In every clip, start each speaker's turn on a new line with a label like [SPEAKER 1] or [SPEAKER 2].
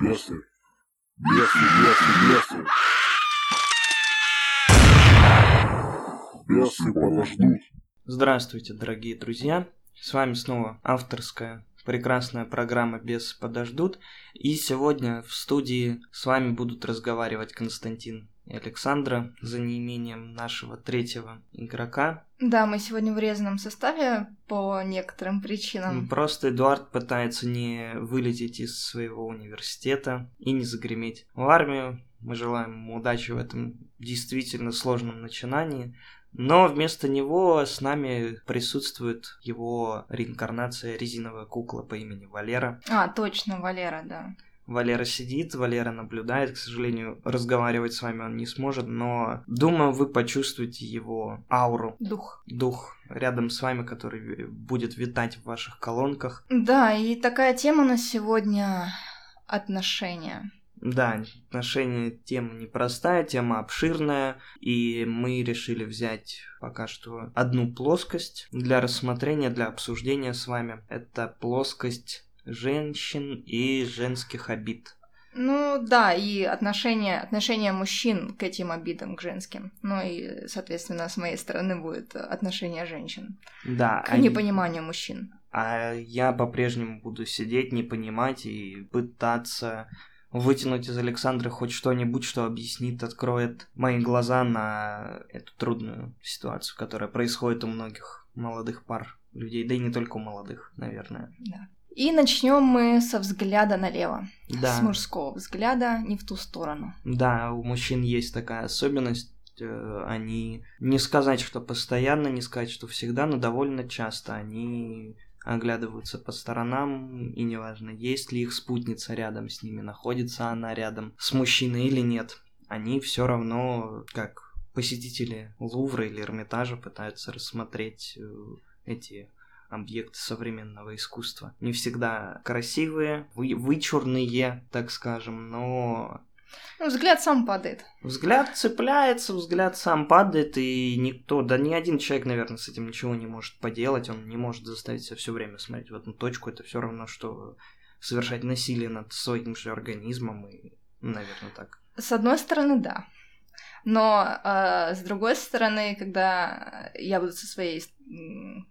[SPEAKER 1] Бесы. Бесы, бесы, бесы. Бесы подождут.
[SPEAKER 2] Здравствуйте, дорогие друзья! С вами снова авторская прекрасная программа «Без подождут». И сегодня в студии с вами будут разговаривать Константин и Александра за неимением нашего третьего игрока.
[SPEAKER 3] Да, мы сегодня в резаном составе по некоторым причинам.
[SPEAKER 2] Просто Эдуард пытается не вылететь из своего университета и не загреметь в армию. Мы желаем ему удачи в этом действительно сложном начинании. Но вместо него с нами присутствует его реинкарнация резиновая кукла по имени Валера.
[SPEAKER 3] А, точно, Валера, да.
[SPEAKER 2] Валера сидит, Валера наблюдает, к сожалению, разговаривать с вами он не сможет, но думаю, вы почувствуете его ауру.
[SPEAKER 3] Дух.
[SPEAKER 2] Дух рядом с вами, который будет витать в ваших колонках.
[SPEAKER 3] Да, и такая тема на сегодня отношения.
[SPEAKER 2] Да, отношения тема непростая, тема обширная, и мы решили взять пока что одну плоскость для рассмотрения, для обсуждения с вами. Это плоскость женщин и женских обид.
[SPEAKER 3] Ну да, и отношение, отношение мужчин к этим обидам, к женским. Ну и, соответственно, с моей стороны будет отношение женщин.
[SPEAKER 2] Да.
[SPEAKER 3] К они... непониманию мужчин.
[SPEAKER 2] А я по-прежнему буду сидеть, не понимать и пытаться вытянуть из Александры хоть что-нибудь, что объяснит, откроет мои глаза на эту трудную ситуацию, которая происходит у многих молодых пар людей, да и не только у молодых, наверное.
[SPEAKER 3] Да. И начнем мы со взгляда налево.
[SPEAKER 2] Да.
[SPEAKER 3] С мужского взгляда, не в ту сторону.
[SPEAKER 2] Да, у мужчин есть такая особенность. Э, они не сказать, что постоянно, не сказать, что всегда, но довольно часто они оглядываются по сторонам, и неважно, есть ли их спутница рядом с ними, находится она рядом с мужчиной или нет. Они все равно, как посетители Лувра или Эрмитажа, пытаются рассмотреть э, эти объекты современного искусства. Не всегда красивые, вы, вычурные, так скажем, но
[SPEAKER 3] ну, взгляд сам падает.
[SPEAKER 2] Взгляд цепляется, взгляд сам падает, и никто, да ни один человек, наверное, с этим ничего не может поделать, он не может заставить себя все время смотреть в одну точку, это все равно, что совершать насилие над своим же организмом, и, наверное, так.
[SPEAKER 3] С одной стороны, да. Но э, с другой стороны, когда я буду со своей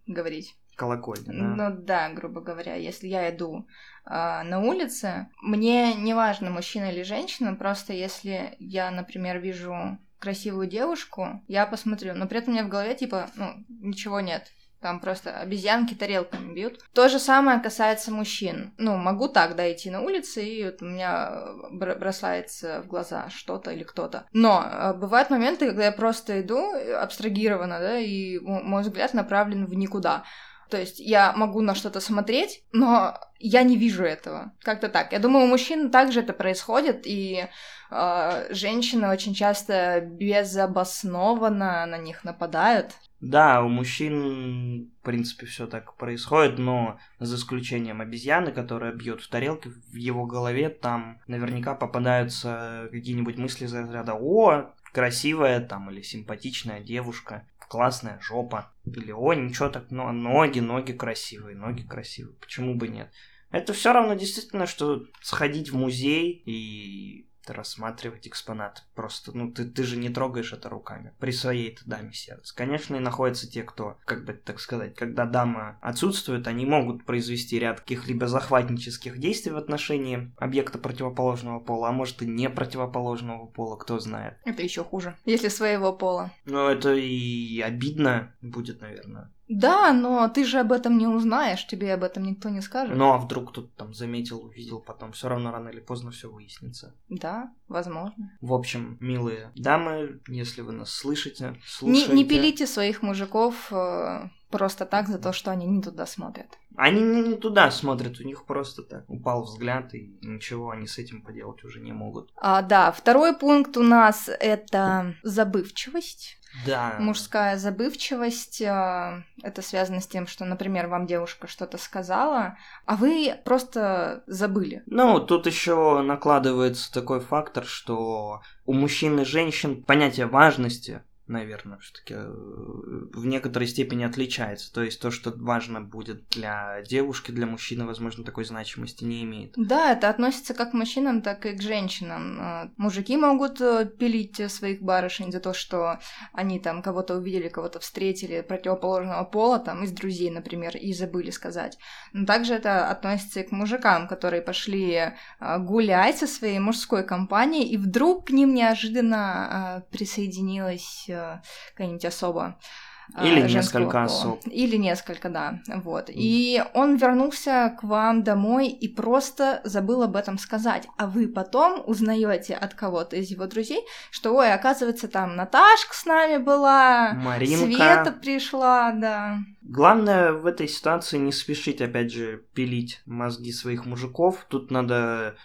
[SPEAKER 3] говорить,
[SPEAKER 2] колокольня,
[SPEAKER 3] да? Ну да, грубо говоря, если я иду э, на улице, мне не важно, мужчина или женщина, просто если я, например, вижу красивую девушку, я посмотрю, но при этом у меня в голове типа, ну, ничего нет. Там просто обезьянки тарелками бьют. То же самое касается мужчин. Ну, могу так, да, идти на улице, и вот у меня бросается в глаза что-то или кто-то. Но э, бывают моменты, когда я просто иду абстрагированно, да, и мой взгляд направлен в никуда. То есть я могу на что-то смотреть, но я не вижу этого. Как-то так. Я думаю, у мужчин также это происходит, и э, женщины очень часто безобоснованно на них нападают.
[SPEAKER 2] Да, у мужчин, в принципе, все так происходит, но за исключением обезьяны, которая бьет в тарелке, в его голове там наверняка попадаются какие-нибудь мысли за разряда «О, красивая там или симпатичная девушка, классная жопа. Или, о, ничего так, но ноги, ноги красивые, ноги красивые. Почему бы нет? Это все равно действительно, что сходить в музей и рассматривать экспонат. Просто, ну, ты, ты же не трогаешь это руками. При своей-то даме сердца. Конечно, и находятся те, кто, как бы так сказать, когда дама отсутствует, они могут произвести ряд каких-либо захватнических действий в отношении объекта противоположного пола, а может и не противоположного пола, кто знает.
[SPEAKER 3] Это еще хуже, если своего пола.
[SPEAKER 2] Ну, это и обидно будет, наверное.
[SPEAKER 3] Да, но ты же об этом не узнаешь, тебе об этом никто не скажет.
[SPEAKER 2] Ну а вдруг кто-то там заметил, увидел, потом все равно рано или поздно все выяснится.
[SPEAKER 3] Да, возможно.
[SPEAKER 2] В общем, милые дамы, если вы нас слышите, слушайте.
[SPEAKER 3] Не, не пилите своих мужиков э, просто так за то, что они не туда смотрят.
[SPEAKER 2] Они не, не туда смотрят, у них просто так упал взгляд, и ничего они с этим поделать уже не могут.
[SPEAKER 3] А, да, второй пункт у нас это забывчивость.
[SPEAKER 2] Да.
[SPEAKER 3] Мужская забывчивость, э, это связано с тем, что, например, вам девушка что-то сказала, а вы просто забыли.
[SPEAKER 2] Ну, тут еще накладывается такой фактор, что у мужчин и женщин понятие важности наверное, все-таки в некоторой степени отличается. То есть то, что важно будет для девушки, для мужчины, возможно, такой значимости не имеет.
[SPEAKER 3] Да, это относится как к мужчинам, так и к женщинам. А, мужики могут э, пилить своих барышень за то, что они там кого-то увидели, кого-то встретили противоположного пола, там, из друзей, например, и забыли сказать. Но также это относится и к мужикам, которые пошли гулять со своей мужской компанией, и вдруг к ним неожиданно присоединилась Э, какая-нибудь особа.
[SPEAKER 2] Э, Или несколько особ.
[SPEAKER 3] Или несколько, да. Вот. И он вернулся к вам домой и просто забыл об этом сказать. А вы потом узнаете от кого-то из его друзей, что, ой, оказывается, там Наташка с нами была,
[SPEAKER 2] Маринка.
[SPEAKER 3] Света пришла, да.
[SPEAKER 2] Главное в этой ситуации не спешить, опять же, пилить мозги своих мужиков. Тут надо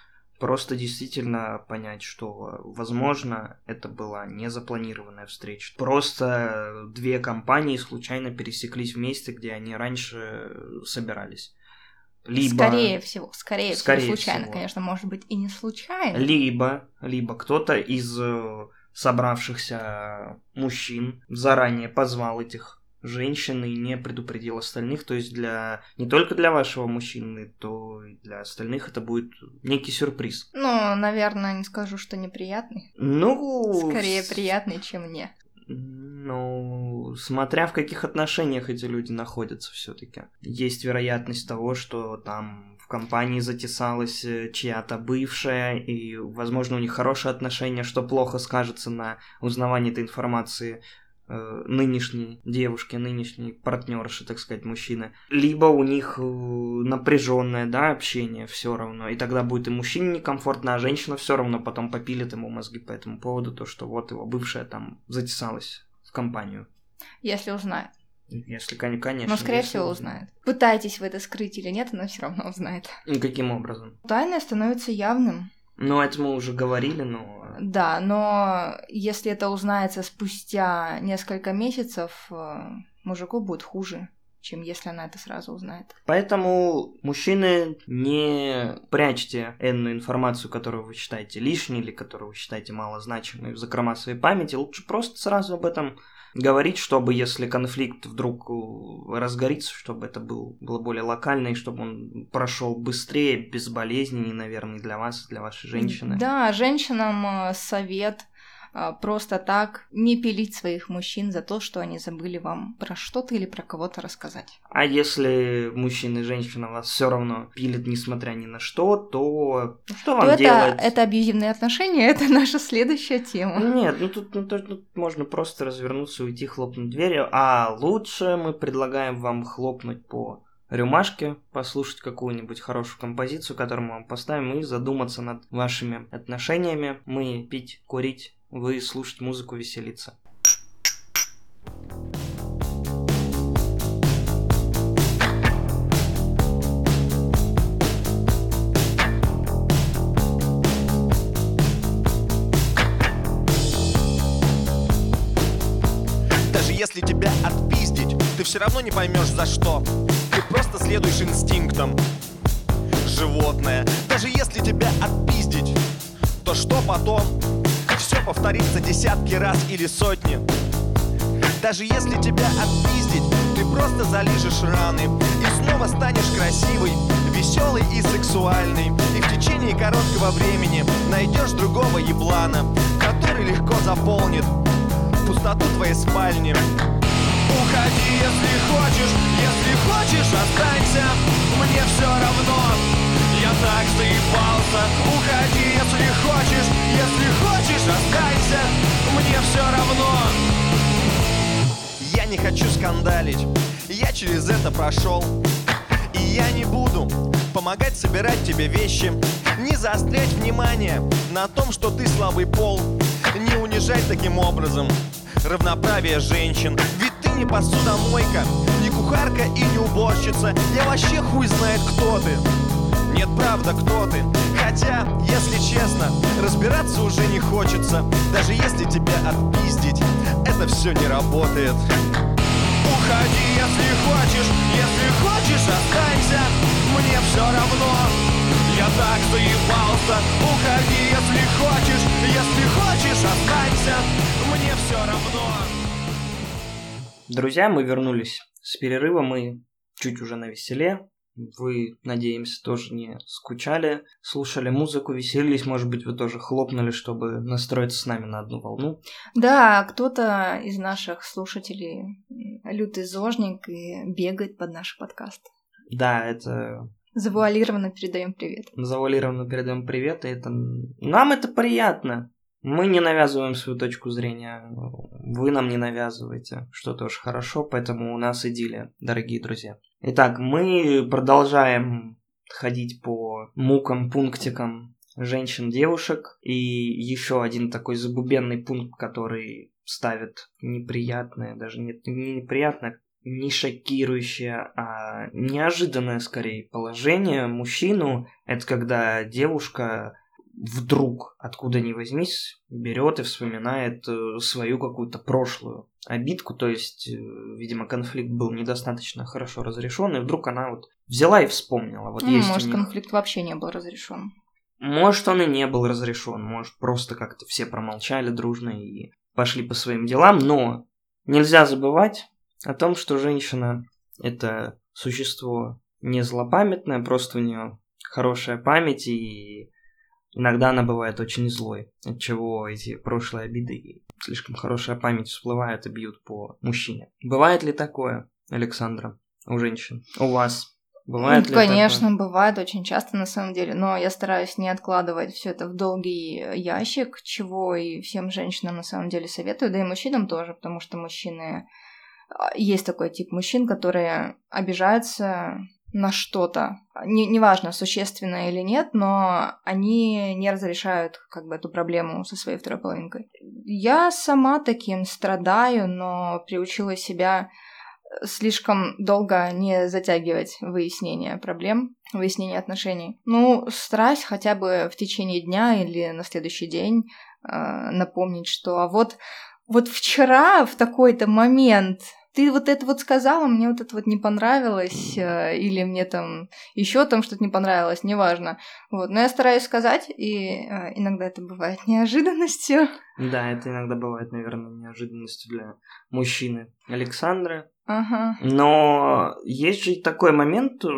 [SPEAKER 2] Просто действительно понять, что, возможно, это была не запланированная встреча. Просто две компании случайно пересеклись в месте, где они раньше собирались.
[SPEAKER 3] Либо... Скорее всего, скорее, скорее всего, случайно, всего. конечно, может быть и не случайно.
[SPEAKER 2] Либо, либо кто-то из э, собравшихся мужчин заранее позвал этих женщины и не предупредил остальных. То есть для не только для вашего мужчины, то и для остальных это будет некий сюрприз.
[SPEAKER 3] Ну, наверное, не скажу, что неприятный.
[SPEAKER 2] Ну...
[SPEAKER 3] Скорее приятный, чем мне.
[SPEAKER 2] Ну, смотря в каких отношениях эти люди находятся все-таки. Есть вероятность того, что там в компании затесалась э, чья-то бывшая, и, возможно, у них хорошие отношения, что плохо скажется на узнавании этой информации нынешней девушки, нынешней партнерши, так сказать, мужчины, либо у них э, напряженное, да, общение все равно, и тогда будет и мужчине некомфортно, а женщина все равно потом попилит ему мозги по этому поводу, то, что вот его бывшая там затесалась в компанию.
[SPEAKER 3] Если узнает.
[SPEAKER 2] Если, конечно.
[SPEAKER 3] Но, скорее всего, узнает. Пытайтесь вы это скрыть или нет, она все равно узнает.
[SPEAKER 2] И каким образом?
[SPEAKER 3] Тайное становится явным.
[SPEAKER 2] Ну, это мы уже говорили, но...
[SPEAKER 3] Да, но если это узнается спустя несколько месяцев, э, мужику будет хуже чем если она это сразу узнает.
[SPEAKER 2] Поэтому, мужчины, не прячьте энную информацию, которую вы считаете лишней или которую вы считаете малозначимой в закрома своей памяти. Лучше просто сразу об этом говорить, чтобы если конфликт вдруг э, разгорится, чтобы это был, было более локально, и чтобы он прошел быстрее, безболезненнее, наверное, для вас, для вашей женщины.
[SPEAKER 3] Да, женщинам э, совет просто так не пилить своих мужчин за то, что они забыли вам про что-то или про кого-то рассказать.
[SPEAKER 2] А если мужчина и женщина вас все равно пилят, несмотря ни на что, то что вам
[SPEAKER 3] то
[SPEAKER 2] делать?
[SPEAKER 3] Это, это абьюзивные отношения, это наша следующая тема.
[SPEAKER 2] Нет, ну тут, ну, тут, тут можно просто развернуться, уйти, хлопнуть дверью, а лучше мы предлагаем вам хлопнуть по рюмашке, послушать какую-нибудь хорошую композицию, которую мы вам поставим, и задуматься над вашими отношениями. Мы пить, курить вы слушать музыку, веселиться.
[SPEAKER 4] Даже если тебя отпиздить, ты все равно не поймешь за что. Ты просто следуешь инстинктам. Животное. Даже если тебя отпиздить, то что потом? Все повторится десятки раз или сотни. Даже если тебя отпиздить, ты просто залижешь раны И снова станешь красивой, веселой и сексуальной. И в течение короткого времени найдешь другого еблана Который легко заполнит пустоту твоей спальни. Уходи, если хочешь, если хочешь, останься. Мне все равно, я так заебался. Уходи, если хочешь, если хочешь, останься Мне все равно. Я не хочу скандалить, я через это прошел И я не буду помогать собирать тебе вещи. Не заострять внимание на том, что ты слабый пол. Не унижать таким образом равноправие женщин. Ведь ты не посудомойка, не кухарка и не уборщица. Я вообще хуй знает, кто ты. Нет, правда, кто ты? Хотя, если честно, разбираться уже не хочется. Даже если тебя отпиздить, это все не работает. Уходи, если хочешь, если хочешь, останься. Мне все равно, я так заебался. Уходи, если хочешь, если хочешь, останься. Мне все равно.
[SPEAKER 2] Друзья, мы вернулись с перерыва, мы чуть уже на веселе. Вы, надеемся, тоже не скучали, слушали музыку, веселились, может быть, вы тоже хлопнули, чтобы настроиться с нами на одну волну.
[SPEAKER 3] Да, кто-то из наших слушателей лютый зожник и бегает под наш подкаст.
[SPEAKER 2] Да, это
[SPEAKER 3] Завуалированно передаем привет.
[SPEAKER 2] завуалированно передаем привет, и это... Нам это приятно. Мы не навязываем свою точку зрения, вы нам не навязываете, что тоже хорошо, поэтому у нас идиллия, дорогие друзья. Итак, мы продолжаем ходить по мукам, пунктикам женщин-девушек, и еще один такой забубенный пункт, который ставит неприятное, даже не, не неприятное, не шокирующее, а неожиданное скорее положение мужчину, это когда девушка вдруг, откуда ни возьмись, берет и вспоминает э, свою какую-то прошлую обидку, то есть, э, видимо, конфликт был недостаточно хорошо разрешен, и вдруг она вот взяла и вспомнила. Вот
[SPEAKER 3] Ну,
[SPEAKER 2] есть
[SPEAKER 3] может,
[SPEAKER 2] них-
[SPEAKER 3] конфликт вообще не был разрешен.
[SPEAKER 2] Может, он и не был разрешен, может, просто как-то все промолчали дружно и пошли по своим делам, но нельзя забывать о том, что женщина – это существо не злопамятное, просто у нее хорошая память, и иногда она бывает очень злой, от чего эти прошлые обиды слишком хорошая память всплывают и бьют по мужчине. Бывает ли такое, Александра, у женщин? У вас? Бывает
[SPEAKER 3] Ну,
[SPEAKER 2] ли такое?
[SPEAKER 3] Конечно, бывает очень часто на самом деле, но я стараюсь не откладывать все это в долгий ящик, чего и всем женщинам на самом деле советую, да и мужчинам тоже, потому что мужчины... а, Есть такой тип мужчин, которые обижаются на что-то. Не- Неважно, существенно или нет, но они не разрешают как бы эту проблему со своей второй половинкой. Я сама таким страдаю, но приучила себя слишком долго не затягивать выяснение проблем, выяснение отношений. Ну, стараюсь хотя бы в течение дня или на следующий день э, напомнить, что а вот, вот вчера в такой-то момент ты вот это вот сказала, мне вот это вот не понравилось, э, или мне там еще там что-то не понравилось, неважно. Вот, но я стараюсь сказать, и э, иногда это бывает неожиданностью.
[SPEAKER 2] Да, это иногда бывает, наверное, неожиданностью для мужчины Александры.
[SPEAKER 3] Ага.
[SPEAKER 2] Но есть же такой момент, э,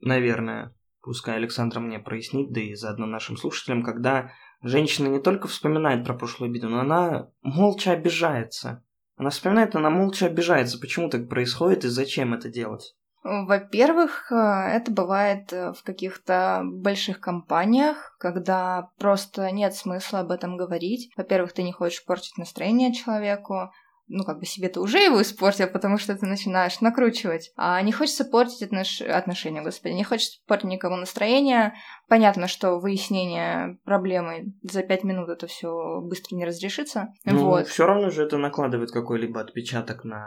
[SPEAKER 2] наверное, пускай Александра мне прояснит, да и заодно нашим слушателям, когда женщина не только вспоминает про прошлую обиду, но она молча обижается. Она вспоминает, она молча обижается. Почему так происходит и зачем это делать?
[SPEAKER 3] Во-первых, э, это бывает э, в каких-то больших компаниях, когда просто нет смысла об этом говорить. Во-первых, ты не хочешь портить настроение человеку, ну, как бы себе ты уже его испортил, потому что ты начинаешь накручивать. А не хочется портить отнош- отношения, господи, не хочется портить никому настроение. Понятно, что выяснение проблемы за пять минут это все быстро не разрешится.
[SPEAKER 2] Ну,
[SPEAKER 3] вот.
[SPEAKER 2] все равно же это накладывает какой-либо отпечаток на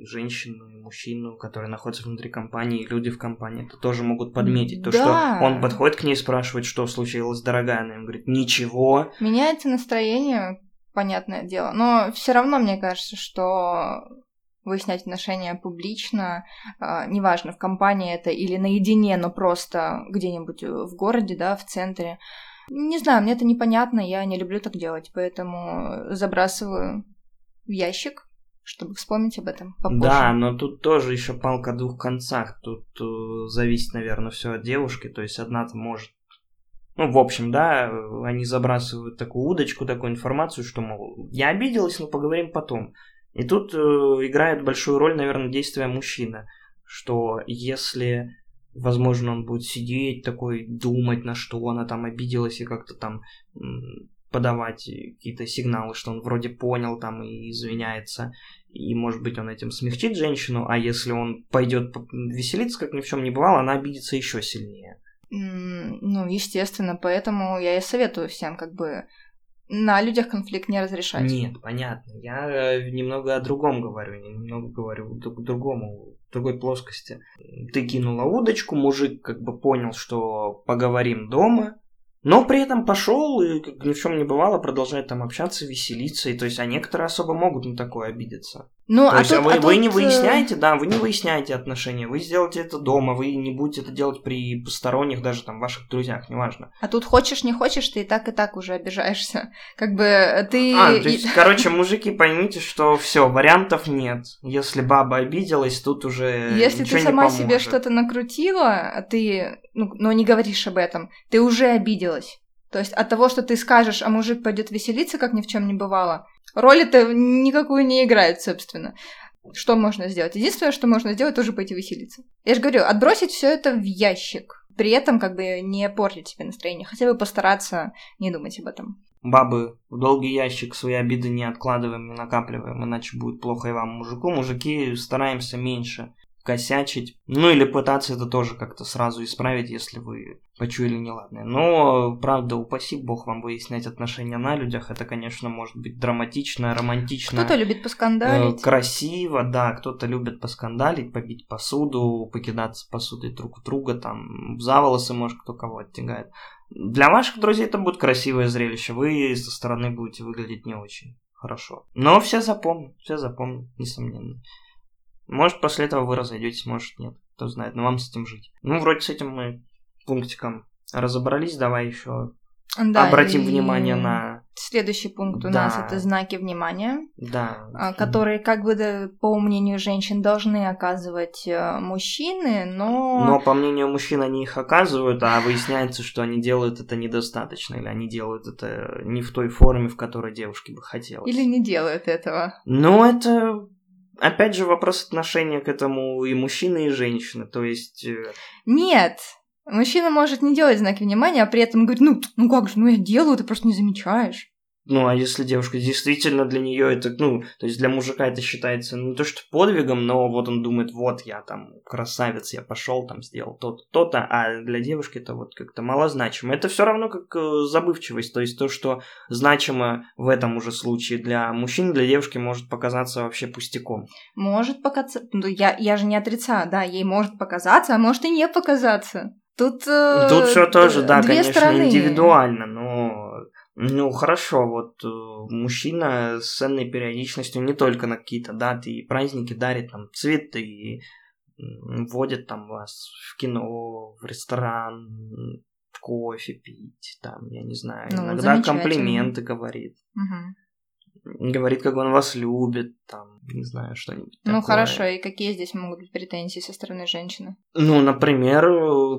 [SPEAKER 2] женщину и мужчину, которые находятся внутри компании, люди в компании это тоже могут подметить. То,
[SPEAKER 3] Да.
[SPEAKER 2] что он подходит к ней и спрашивает, что случилось, дорогая, она им говорит, ничего.
[SPEAKER 3] Меняется настроение, понятное дело. Но все равно мне кажется, что выяснять отношения публично, а, неважно, в компании это или наедине, но просто где-нибудь в городе, да, в центре. Не знаю, мне это непонятно, я не люблю так делать, поэтому забрасываю в ящик, чтобы вспомнить об этом попозже.
[SPEAKER 2] Да, но тут тоже еще палка о двух концах. Тут э, зависит, наверное, все от девушки. То есть одна-то может ну, в общем, да, они забрасывают такую удочку, такую информацию, что, мол, я обиделась, но поговорим потом. И тут э, играет большую роль, наверное, действие мужчины, что если, возможно, он будет сидеть такой, думать, на что она там обиделась, и как-то там подавать какие-то сигналы, что он вроде понял там и извиняется, и, может быть, он этим смягчит женщину, а если он пойдет веселиться, как ни в чем не бывало, она обидится еще сильнее.
[SPEAKER 3] Ну, естественно, поэтому я и советую всем как бы на людях конфликт не разрешать.
[SPEAKER 2] Нет, понятно. Я э, немного о другом говорю, немного говорю к другому, другой плоскости. Ты кинула удочку, мужик как бы понял, что поговорим дома, но при этом пошел и, как ни в чем не бывало, продолжает там общаться, веселиться. И то есть, а некоторые особо могут на такое обидеться.
[SPEAKER 3] Ну,
[SPEAKER 2] То
[SPEAKER 3] а
[SPEAKER 2] есть
[SPEAKER 3] тут,
[SPEAKER 2] вы,
[SPEAKER 3] а
[SPEAKER 2] вы не
[SPEAKER 3] тут, э,
[SPEAKER 2] выясняете, да, вы не выясняете отношения, вы сделаете это дома, вы не будете это делать при посторонних, даже там ваших друзьях, неважно.
[SPEAKER 3] А тут хочешь, не хочешь, ты и так, и так уже обижаешься. Как бы э, ты...
[SPEAKER 2] А,
[SPEAKER 3] и-
[SPEAKER 2] то есть, короче, мужики, поймите, что все, вариантов нет. Если баба обиделась, тут уже
[SPEAKER 3] Если ты
[SPEAKER 2] не
[SPEAKER 3] сама себе что-то накрутила, а ты, ну, но не говоришь об этом, ты уже обиделась. То есть от того, что ты скажешь, а мужик пойдет веселиться, как ни в чем не бывало, роль это никакую не играет, собственно. Что можно сделать? Единственное, что можно сделать, тоже пойти веселиться. Я же говорю, отбросить все это в ящик. При этом как бы не портить себе настроение. Хотя бы постараться не думать об этом.
[SPEAKER 2] Бабы, в долгий ящик свои обиды не откладываем, не накапливаем, иначе будет плохо и вам, мужику. Мужики стараемся меньше косячить. Ну или пытаться это тоже как-то сразу исправить, если вы почуяли неладное. Но, правда, упаси бог вам выяснять отношения на людях. Это, конечно, может быть драматично, романтично.
[SPEAKER 3] Кто-то любит
[SPEAKER 2] э,
[SPEAKER 3] поскандалить.
[SPEAKER 2] красиво, да, кто-то любит поскандалить, побить посуду, покидаться посудой друг в друга, там, за волосы, может, кто кого оттягает. Для ваших друзей это будет красивое зрелище, вы со стороны будете выглядеть не очень хорошо. Но все запомнят, все запомнят, несомненно. Может, после этого вы разойдетесь, может, нет, кто знает, но вам с этим жить. Ну, вроде с этим мы пунктиком разобрались, давай еще
[SPEAKER 3] Да,
[SPEAKER 2] обратим внимание на...
[SPEAKER 3] Следующий пункт у
[SPEAKER 2] Да.
[SPEAKER 3] нас это знаки внимания.
[SPEAKER 2] Да,
[SPEAKER 3] а, которые, как бы, по мнению женщин, должны оказывать э, мужчины, но...
[SPEAKER 2] Но, по мнению мужчин, они их оказывают, а выясняется, что они делают это недостаточно, или они делают это не в той форме, в которой девушке бы хотелось.
[SPEAKER 3] Или не делают этого.
[SPEAKER 2] Ну, это, опять же, вопрос отношения к этому и мужчины, и женщины. То есть, э,
[SPEAKER 3] Нет! Мужчина может не делать знаки внимания, а при этом говорить, ну, ну как же, ну я делаю, ты просто не замечаешь.
[SPEAKER 2] Ну, а если девушка действительно для нее это, ну, то есть для мужика это считается ну, не то что подвигом, но вот он думает, вот я там красавец, я пошел там сделал то-то, то-то, а для девушки это вот как-то малозначимо. Это все равно как э, забывчивость, то есть то, что значимо в этом уже случае для мужчин, для девушки может показаться вообще пустяком.
[SPEAKER 3] Может показаться... Ну, я, я же не отрицаю, да, ей может показаться, а может и не показаться. Тут... э,
[SPEAKER 2] Тут все тоже, да, конечно,
[SPEAKER 3] стороны.
[SPEAKER 2] индивидуально, но ну хорошо, вот э, мужчина с ценной периодичностью не только на какие-то даты и праздники дарит там цветы, и, водит там вас в кино, в ресторан, м, кофе пить, там, я не знаю,
[SPEAKER 3] Ну,
[SPEAKER 2] иногда комплименты говорит.
[SPEAKER 3] Мгм.
[SPEAKER 2] Говорит, как он вас любит, там, не знаю, что-нибудь
[SPEAKER 3] Ну
[SPEAKER 2] такое.
[SPEAKER 3] хорошо, и какие здесь могут быть претензии со стороны женщины?
[SPEAKER 2] Ну, например,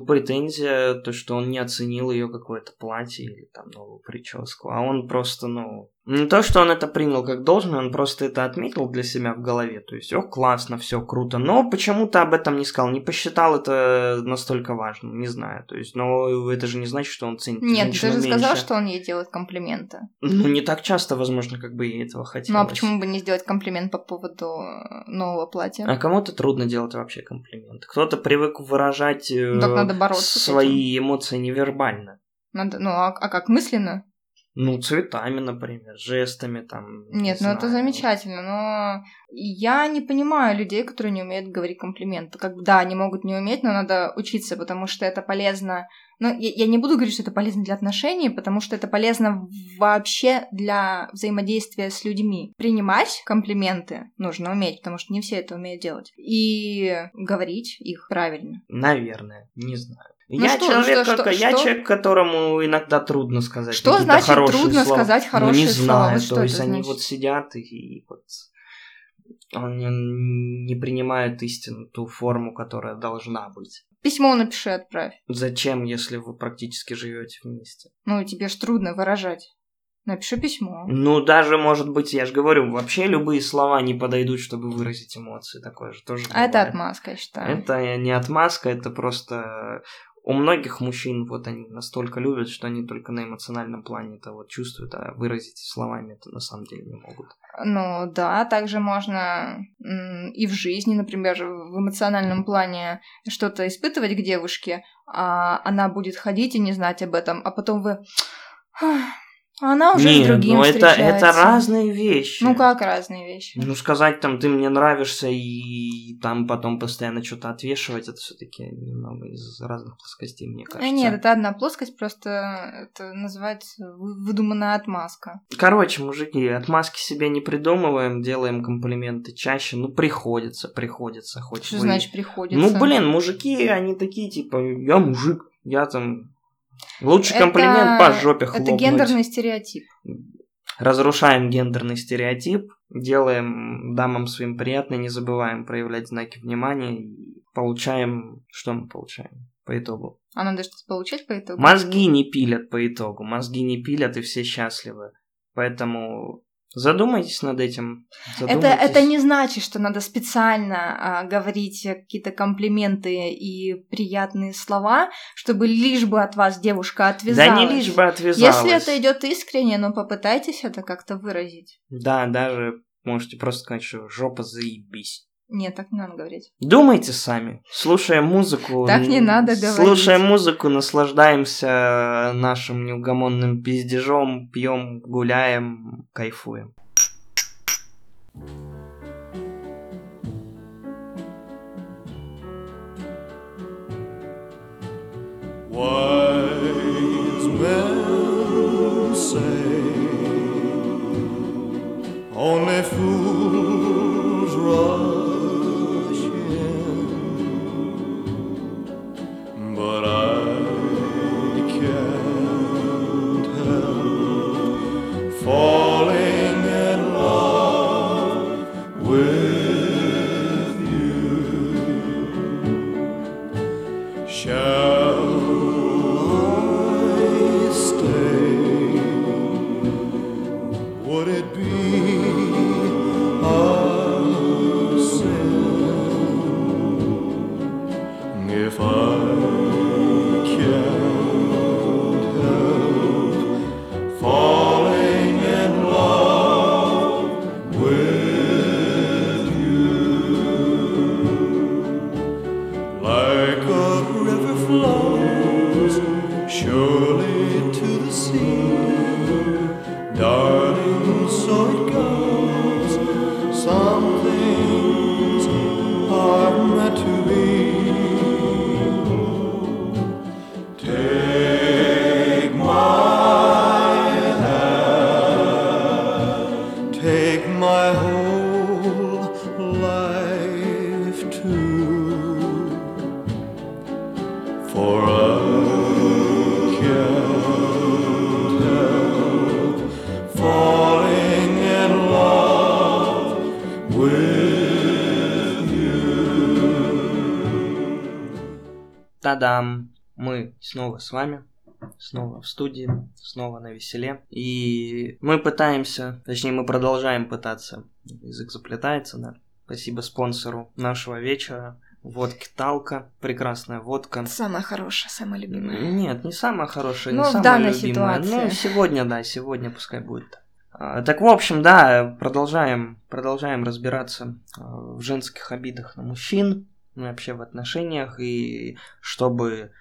[SPEAKER 2] претензия, то, что он не оценил ее какое-то платье или там новую прическу, а он просто, ну, не то, что он это принял как должное, он просто это отметил для себя в голове, то есть, о, классно, все круто, но почему-то об этом не сказал, не посчитал это настолько важным, не знаю, то есть, но это же не значит, что он ценит
[SPEAKER 3] Нет, ты же сказал,
[SPEAKER 2] меньше.
[SPEAKER 3] что он ей делает комплименты.
[SPEAKER 2] Ну, не так часто, возможно, как бы ей этого хотелось.
[SPEAKER 3] Ну а почему бы не сделать комплимент по поводу э, нового платья?
[SPEAKER 2] А кому-то трудно делать вообще комплименты. Кто-то привык выражать э,
[SPEAKER 3] Так надо бороться
[SPEAKER 2] свои эмоции невербально.
[SPEAKER 3] Надо, ну а, а как мысленно?
[SPEAKER 2] Ну, цветами, например, жестами там. не
[SPEAKER 3] Нет, ну это
[SPEAKER 2] знаю.
[SPEAKER 3] замечательно, но я не понимаю людей, которые не умеют говорить комплименты. Как бы, да, они могут не уметь, но надо учиться, потому что это полезно. Но я, я не буду говорить, что это полезно для отношений, потому что это полезно вообще для взаимодействия с людьми. Принимать комплименты нужно уметь, потому что не все это умеют делать. И говорить их правильно.
[SPEAKER 2] Наверное, не знаю.
[SPEAKER 3] Ну
[SPEAKER 2] я,
[SPEAKER 3] что,
[SPEAKER 2] человек,
[SPEAKER 3] что,
[SPEAKER 2] как-
[SPEAKER 3] что,
[SPEAKER 2] я
[SPEAKER 3] что?
[SPEAKER 2] человек, которому иногда трудно сказать
[SPEAKER 3] Что значит
[SPEAKER 2] хорошие
[SPEAKER 3] трудно
[SPEAKER 2] слова.
[SPEAKER 3] сказать
[SPEAKER 2] Ну, не
[SPEAKER 3] хорошие слова?
[SPEAKER 2] знаю,
[SPEAKER 3] Вот что
[SPEAKER 2] то есть
[SPEAKER 3] это
[SPEAKER 2] они
[SPEAKER 3] значит?
[SPEAKER 2] вот сидят и вот они не принимают истину, ту форму, которая должна быть.
[SPEAKER 3] Письмо напиши, отправь.
[SPEAKER 2] Зачем, если вы практически живете вместе?
[SPEAKER 3] Ну, тебе ж трудно выражать. Напиши письмо.
[SPEAKER 2] Ну, даже, может быть, я же говорю, вообще любые слова не подойдут, чтобы выразить эмоции. Такое же тоже
[SPEAKER 3] А это
[SPEAKER 2] бывает.
[SPEAKER 3] отмазка, я считаю.
[SPEAKER 2] Это не отмазка, это просто... У многих мужчин вот они настолько любят, что они только на эмоциональном плане это вот чувствуют, а выразить словами это на самом деле не могут.
[SPEAKER 3] Ну да, также можно и в жизни, например, в эмоциональном плане что-то испытывать к девушке, а она будет ходить и не знать об этом, а потом вы... «Ах, Она уже
[SPEAKER 2] Нет,
[SPEAKER 3] с другим
[SPEAKER 2] ну это, это разные вещи.
[SPEAKER 3] Ну как разные вещи?
[SPEAKER 2] Ну, сказать там, ты мне нравишься, и там потом постоянно что-то отвешивать, это все-таки немного из разных плоскостей, мне
[SPEAKER 3] А,
[SPEAKER 2] кажется.
[SPEAKER 3] нет, это одна плоскость, просто это называется вы- выдуманная отмазка.
[SPEAKER 2] Короче, мужики, отмазки себе не придумываем, делаем комплименты чаще. Ну, приходится, приходится. Хоть
[SPEAKER 3] Что
[SPEAKER 2] вы-
[SPEAKER 3] значит приходится?
[SPEAKER 2] Ну, блин, мужики, они такие, типа, я мужик, я там... Лучший
[SPEAKER 3] Это-
[SPEAKER 2] комплимент по жопе хлопнуть.
[SPEAKER 3] Это гендерный стереотип.
[SPEAKER 2] Разрушаем гендерный стереотип, делаем дамам своим приятно, не забываем проявлять знаки внимания и получаем... Что мы получаем по итогу?
[SPEAKER 3] А надо что-то получать по итогу?
[SPEAKER 2] Мозги не пилят по итогу, мозги не пилят, и все счастливы. Поэтому задумайтесь над этим.
[SPEAKER 3] Это,
[SPEAKER 2] задумайтесь.
[SPEAKER 3] это не значит, что надо специально а, говорить какие-то комплименты и приятные слова, чтобы лишь бы от вас девушка отвязалась.
[SPEAKER 2] Да не лишь бы отвязалась.
[SPEAKER 3] Если это идет искренне, но попытайтесь это как-то выразить.
[SPEAKER 2] Да, даже можете просто сказать, что жопа заебись.
[SPEAKER 3] Нет, так не надо говорить.
[SPEAKER 2] Думайте сами, слушая музыку.
[SPEAKER 3] Так не надо говорить.
[SPEAKER 2] Слушая музыку, наслаждаемся нашим неугомонным пиздежом, пьем, гуляем, кайфуем.
[SPEAKER 5] Wise men say see.
[SPEAKER 2] Та-дам! Мы снова с вами, снова в студии, снова на веселе. И мы пытаемся, точнее мы продолжаем пытаться, язык заплетается, да. Спасибо спонсору нашего вечера, водки Талка, прекрасная водка.
[SPEAKER 3] Самое хорошее, самое любимое.
[SPEAKER 2] Нет, не самая хорошая,
[SPEAKER 3] Ну,
[SPEAKER 2] не самая
[SPEAKER 3] данной
[SPEAKER 2] любимая.
[SPEAKER 3] ситуации.
[SPEAKER 2] Ну, сегодня, да, сегодня пускай будет. так. А, Так, в общем, да, продолжаем, продолжаем разбираться а, в женских обидах на мужчин, вообще в отношениях, и чтобы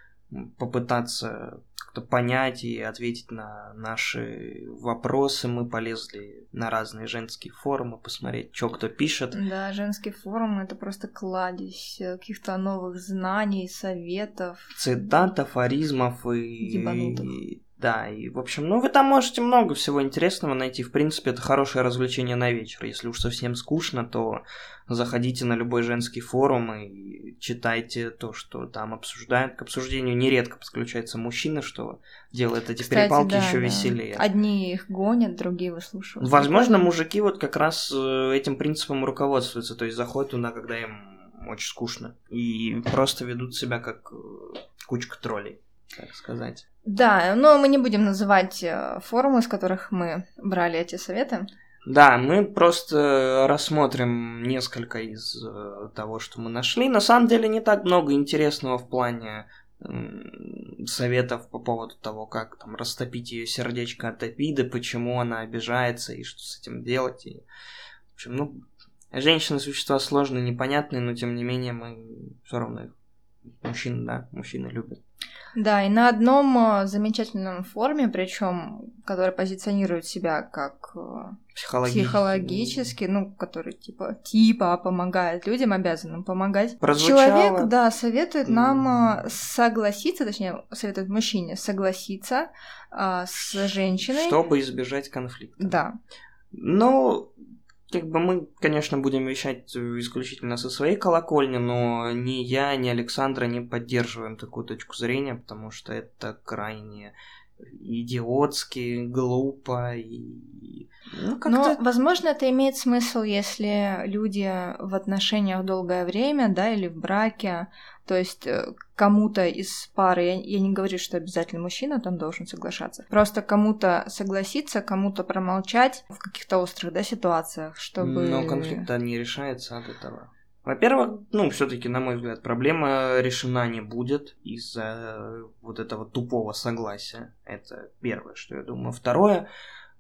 [SPEAKER 2] попытаться как-то понять и ответить на наши вопросы, мы полезли на разные женские форумы, посмотреть, что кто пишет.
[SPEAKER 3] Да, женский форум это просто кладезь э, каких-то новых знаний, советов.
[SPEAKER 2] цитат, афоризмов и...
[SPEAKER 3] Ебанутых.
[SPEAKER 2] и- Да, и, в общем, ну, вы там можете много всего интересного найти. В принципе, это хорошее развлечение на вечер. Если уж совсем скучно, то заходите на любой женский форум и читайте то, что там обсуждают. К обсуждению нередко подключается мужчина, что делает эти
[SPEAKER 3] Кстати,
[SPEAKER 2] перепалки
[SPEAKER 3] да,
[SPEAKER 2] еще
[SPEAKER 3] да.
[SPEAKER 2] веселее.
[SPEAKER 3] Одни их гонят, другие выслушивают.
[SPEAKER 2] Возможно, мужики вот как раз э, этим принципом руководствуются, то есть заходят туда, когда им очень скучно, и просто ведут себя как э, кучка троллей, так сказать.
[SPEAKER 3] Да, но мы не будем называть э, форумы, с которых мы брали эти советы.
[SPEAKER 2] Да, мы просто рассмотрим несколько из э, того, что мы нашли. На самом деле не так много интересного в плане советов по поводу того, как там растопить ее сердечко от обиды, почему она обижается и что с этим делать. И, в общем, ну, женщины существа сложные, непонятные, но тем не менее мы все равно их Мужчин, да, мужчины любят.
[SPEAKER 3] Да, и на одном э, замечательном форуме, причем, который позиционирует себя как э,
[SPEAKER 2] Психологически.
[SPEAKER 3] психологически, ну, который типа типа помогает людям, обязанным помогать.
[SPEAKER 2] Прозвучало.
[SPEAKER 3] Человек, да, советует нам э, согласиться, точнее, советует мужчине согласиться а, с женщиной.
[SPEAKER 2] Чтобы избежать конфликта.
[SPEAKER 3] Да.
[SPEAKER 2] Ну, как бы мы, конечно, будем вещать э, исключительно со своей колокольни, но ни я, ни Александра не поддерживаем такую точку зрения, потому что это крайне идиотски, глупо и... Ну,
[SPEAKER 3] Но, возможно, это имеет смысл, если люди в отношениях долгое время, да, или в браке, то есть э, кому-то из пары, я, я не говорю, что обязательно мужчина там должен соглашаться, просто кому-то согласиться, кому-то промолчать в каких-то острых, да, ситуациях, чтобы...
[SPEAKER 2] Но конфликт не решается от этого. Во-первых, ну, все-таки, на мой взгляд, проблема решена не будет из-за вот этого тупого согласия. Это первое, что я думаю. Второе,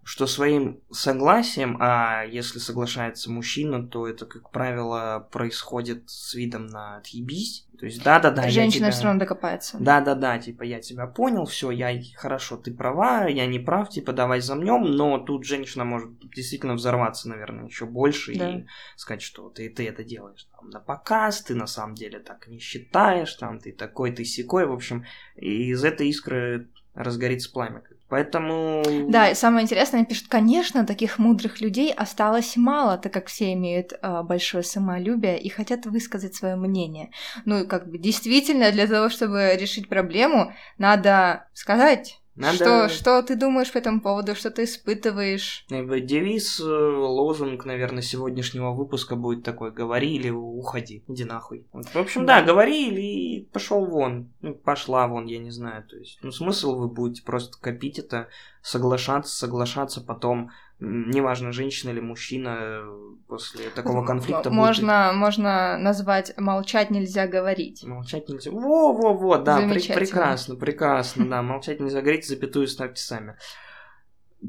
[SPEAKER 2] что своим согласием, а если соглашается мужчина, то это, как правило, происходит с видом на отъебись. То есть, да-да-да,
[SPEAKER 3] Женщина
[SPEAKER 2] тебя-
[SPEAKER 3] все равно докопается.
[SPEAKER 2] да-да-да, типа, я тебя понял, все, я хорошо, ты права, я не прав, типа, давай замнем, но тут женщина может действительно взорваться, наверное, еще больше
[SPEAKER 3] Да.
[SPEAKER 2] и сказать, что ты, ты это делаешь там, на показ, ты на самом деле так не считаешь, там, ты такой, ты секой, в общем, из этой искры разгорится пламя. Поэтому...
[SPEAKER 3] Да, и самое интересное, они пишут, конечно, таких мудрых людей осталось мало, так как все имеют а, большое самолюбие и хотят высказать свое мнение. Ну, как бы действительно, для того, чтобы решить проблему, надо сказать,
[SPEAKER 2] Надо-
[SPEAKER 3] что, что ты думаешь по этому поводу, что ты испытываешь.
[SPEAKER 2] Бы Девиз, э, лозунг, наверное, сегодняшнего выпуска будет такой: говори или уходи, иди нахуй. Вот, в общем, да,
[SPEAKER 3] Да.
[SPEAKER 2] говори или пошел вон, ну, пошла вон, я не знаю. То есть, ну, смысл вы будете просто копить это, соглашаться, соглашаться потом, неважно, женщина или мужчина, э, после такого конфликта
[SPEAKER 3] М-
[SPEAKER 2] будет
[SPEAKER 3] можно, можно назвать «молчать нельзя говорить».
[SPEAKER 2] Молчать нельзя. Во-во-во, да,
[SPEAKER 3] Замечательно.
[SPEAKER 2] прекрасно, прекрасно, да. Молчать нельзя говорить, запятую ставьте сами.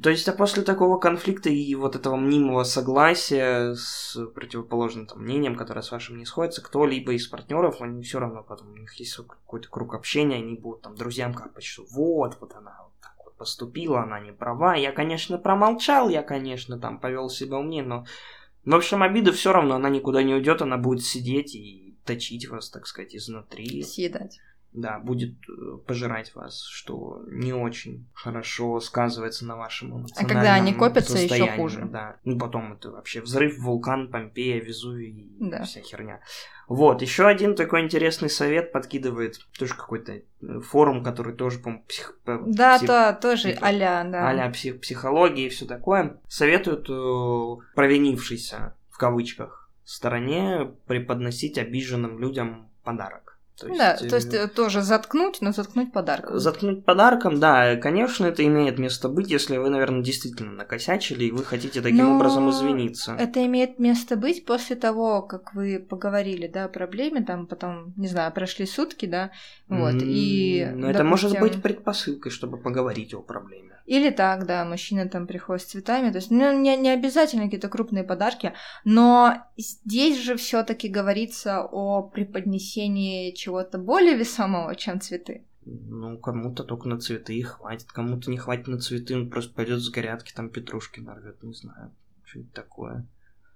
[SPEAKER 2] То есть, а после такого конфликта и вот этого мнимого согласия с противоположным там, мнением, которое с вашим не сходится, кто-либо из партнеров, они все равно потом, у них есть какой-то круг общения, они будут там друзьям как что вот, вот она поступила, она не права. Я, конечно, промолчал, я, конечно, там повел себя умнее, но в общем, обида все равно, она никуда не уйдет, она будет сидеть и точить вас, так сказать, изнутри.
[SPEAKER 3] Съедать.
[SPEAKER 2] Да, будет э, пожирать вас, что не очень хорошо сказывается на вашем эмоциональном
[SPEAKER 3] А когда они копятся,
[SPEAKER 2] состоянии,
[SPEAKER 3] хуже.
[SPEAKER 2] Да. Ну, потом это вообще взрыв, вулкан, Помпея, Везувий и
[SPEAKER 3] Да.
[SPEAKER 2] вся херня. Вот, еще один такой интересный совет подкидывает тоже какой-то э, форум, который тоже, по-моему, псих...
[SPEAKER 3] Да,
[SPEAKER 2] псих-
[SPEAKER 3] то, тоже
[SPEAKER 2] это-
[SPEAKER 3] а-ля, да.
[SPEAKER 2] а-ля псих- психологии и все такое, советуют э, провинившейся, в кавычках, стороне преподносить обиженным людям подарок. То
[SPEAKER 3] да,
[SPEAKER 2] э,
[SPEAKER 3] то есть э, тоже заткнуть, но заткнуть подарком.
[SPEAKER 2] Заткнуть подарком, да, конечно, это имеет место быть, если вы, наверное, действительно накосячили, и вы хотите таким
[SPEAKER 3] Но
[SPEAKER 2] образом извиниться.
[SPEAKER 3] Это имеет место быть после того, как вы поговорили, да, о проблеме, там потом, не знаю, прошли сутки, да, вот, и...
[SPEAKER 2] М, Но это может
[SPEAKER 3] допустим,
[SPEAKER 2] быть предпосылкой, чтобы поговорить о проблеме.
[SPEAKER 3] Или так, да, мужчина там приходит с цветами, то есть, ну, не, не обязательно какие-то крупные подарки, но здесь же все таки говорится о преподнесении чего-то более весомого, чем цветы.
[SPEAKER 2] Ну, кому-то только на цветы и хватит, кому-то не хватит на цветы, он просто пойдет с горятки, там петрушки нарвет, не знаю, что-нибудь такое.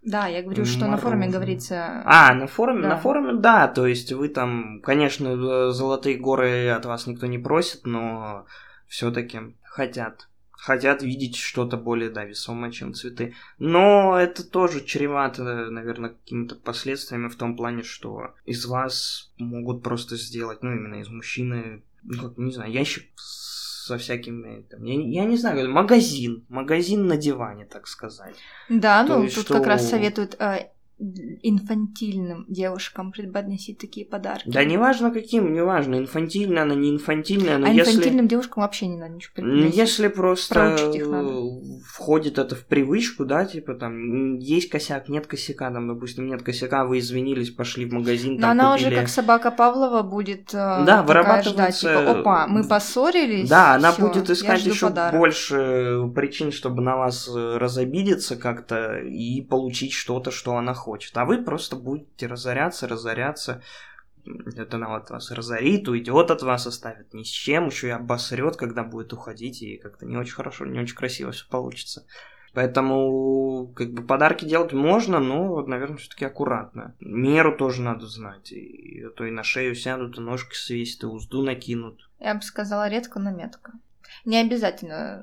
[SPEAKER 3] Да, я говорю, что на форуме
[SPEAKER 2] Мороженое.
[SPEAKER 3] говорится...
[SPEAKER 2] А, на форуме,
[SPEAKER 3] Да.
[SPEAKER 2] на форуме, да, то есть вы там, конечно, э, золотые горы от вас никто не просит, но все-таки хотят. Хотят видеть что-то более, да, весомое, чем цветы. Но это тоже чревато, наверное, какими-то последствиями в том плане, что из вас могут просто сделать, ну, именно из мужчины, ну, как, не знаю, ящик со всякими, там, я, я не знаю, магазин, магазин на диване, так сказать.
[SPEAKER 3] Да,
[SPEAKER 2] То
[SPEAKER 3] ну,
[SPEAKER 2] есть
[SPEAKER 3] тут
[SPEAKER 2] что-
[SPEAKER 3] как раз советуют э, инфантильным девушкам преподносить такие подарки.
[SPEAKER 2] Да неважно каким, неважно, инфантильная она, не инфантильная, но
[SPEAKER 3] а
[SPEAKER 2] если...
[SPEAKER 3] инфантильным девушкам вообще не надо ничего
[SPEAKER 2] Ну,
[SPEAKER 3] преподносить.
[SPEAKER 2] Если просто э, входит это в привычку, да, типа там есть косяк, нет косяка, там, допустим, нет косяка, вы извинились, пошли в магазин,
[SPEAKER 3] Но
[SPEAKER 2] там
[SPEAKER 3] она
[SPEAKER 2] купили...
[SPEAKER 3] уже как собака Павлова будет э,
[SPEAKER 2] Да,
[SPEAKER 3] такая ждать,
[SPEAKER 2] вырабатывается-
[SPEAKER 3] типа, опа, мы поссорились.
[SPEAKER 2] Да, она
[SPEAKER 3] всё,
[SPEAKER 2] будет искать еще
[SPEAKER 3] подарок».
[SPEAKER 2] больше причин, чтобы на вас э, разобидеться как-то и получить что-то, что она хочет. А вы просто будете разоряться, разоряться. это она вот вас разорит, уйдет от вас, оставит ни с чем, еще и обосрет, когда будет уходить, и как-то не очень хорошо, не очень красиво все получится. Поэтому, как бы, подарки делать можно, но, вот, наверное, все-таки аккуратно. Меру тоже надо знать. И, а то и на шею сядут, и ножки свесят, и узду накинут.
[SPEAKER 3] Я бы сказала редко, но метко. Не обязательно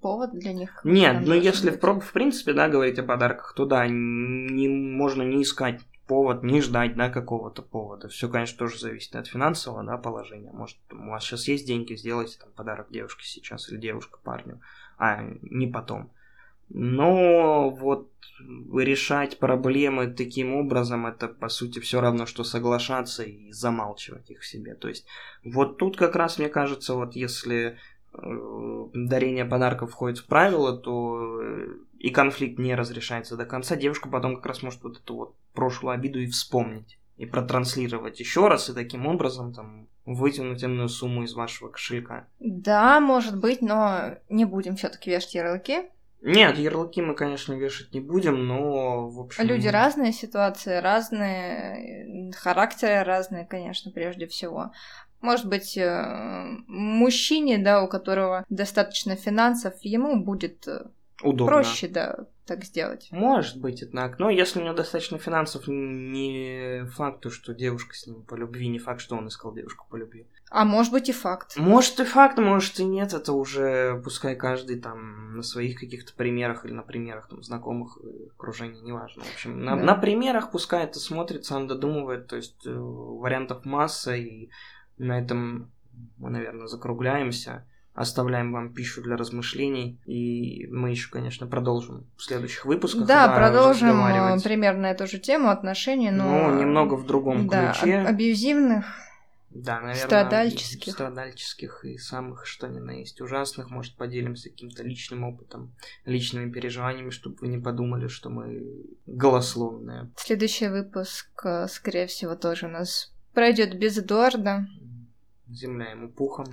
[SPEAKER 3] повод для них.
[SPEAKER 2] Нет, ну если
[SPEAKER 3] быть.
[SPEAKER 2] в, в принципе, да, говорить о подарках, то да, не, можно не искать повод, не ждать, да, какого-то повода. Все, конечно, тоже зависит от финансового, да, положения. Может, у вас сейчас есть деньги, сделайте там подарок девушке сейчас или девушка парню, а не потом. Но вот решать проблемы таким образом, это по сути все равно, что соглашаться и замалчивать их в себе. То есть вот тут как раз, мне кажется, вот если дарение подарков входит в правила, то э, и конфликт не разрешается до конца, девушка потом как раз может вот эту вот прошлую обиду и вспомнить. И протранслировать еще раз, и таким образом там вытянуть иную сумму из вашего кошелька.
[SPEAKER 3] Да, может быть, но не будем все-таки вешать ярлыки.
[SPEAKER 2] Нет, ярлыки мы, конечно, вешать не будем, но, в общем...
[SPEAKER 3] Люди разные, ситуации разные, характеры разные, конечно, прежде всего. Может быть, э, мужчине, да, у которого достаточно финансов, ему будет э,
[SPEAKER 2] Удобно.
[SPEAKER 3] проще, да, так сделать.
[SPEAKER 2] Может быть, однако. Но если у него достаточно финансов, не факт, то, что девушка с ним по любви, не факт, что он искал девушку по любви.
[SPEAKER 3] А может быть и факт.
[SPEAKER 2] Может и факт, может и нет, это уже пускай каждый там на своих каких-то примерах или на примерах там знакомых э, окружений, неважно. В общем, на,
[SPEAKER 3] Да.
[SPEAKER 2] на примерах пускай это смотрит, сам додумывает, то есть вариантов масса, и на этом мы, наверное, закругляемся. Оставляем вам пищу для размышлений, и мы еще, конечно, продолжим в следующих выпусках.
[SPEAKER 3] Да, продолжим э,
[SPEAKER 2] разговаривать.
[SPEAKER 3] примерно эту же тему отношений, но...
[SPEAKER 2] Ну, немного в другом
[SPEAKER 3] да,
[SPEAKER 2] ключе.
[SPEAKER 3] аб- абьюзивных.
[SPEAKER 2] Да, наверное.
[SPEAKER 3] Страдальческих.
[SPEAKER 2] Страдальческих и самых, что ни на есть, ужасных. Может, поделимся каким-то личным опытом, личными переживаниями, чтобы вы не подумали, что мы голословные.
[SPEAKER 3] Следующий выпуск, э, скорее всего, тоже у нас пройдет без Эдуарда.
[SPEAKER 2] Земля ему пухом.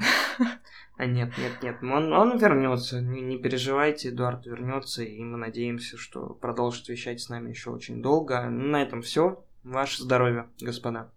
[SPEAKER 2] А нет, нет, нет, он, он вернется. Не, не переживайте, Эдуард вернется, и мы надеемся, что продолжит вещать с нами еще очень долго. На этом все. Ваше здоровье, господа.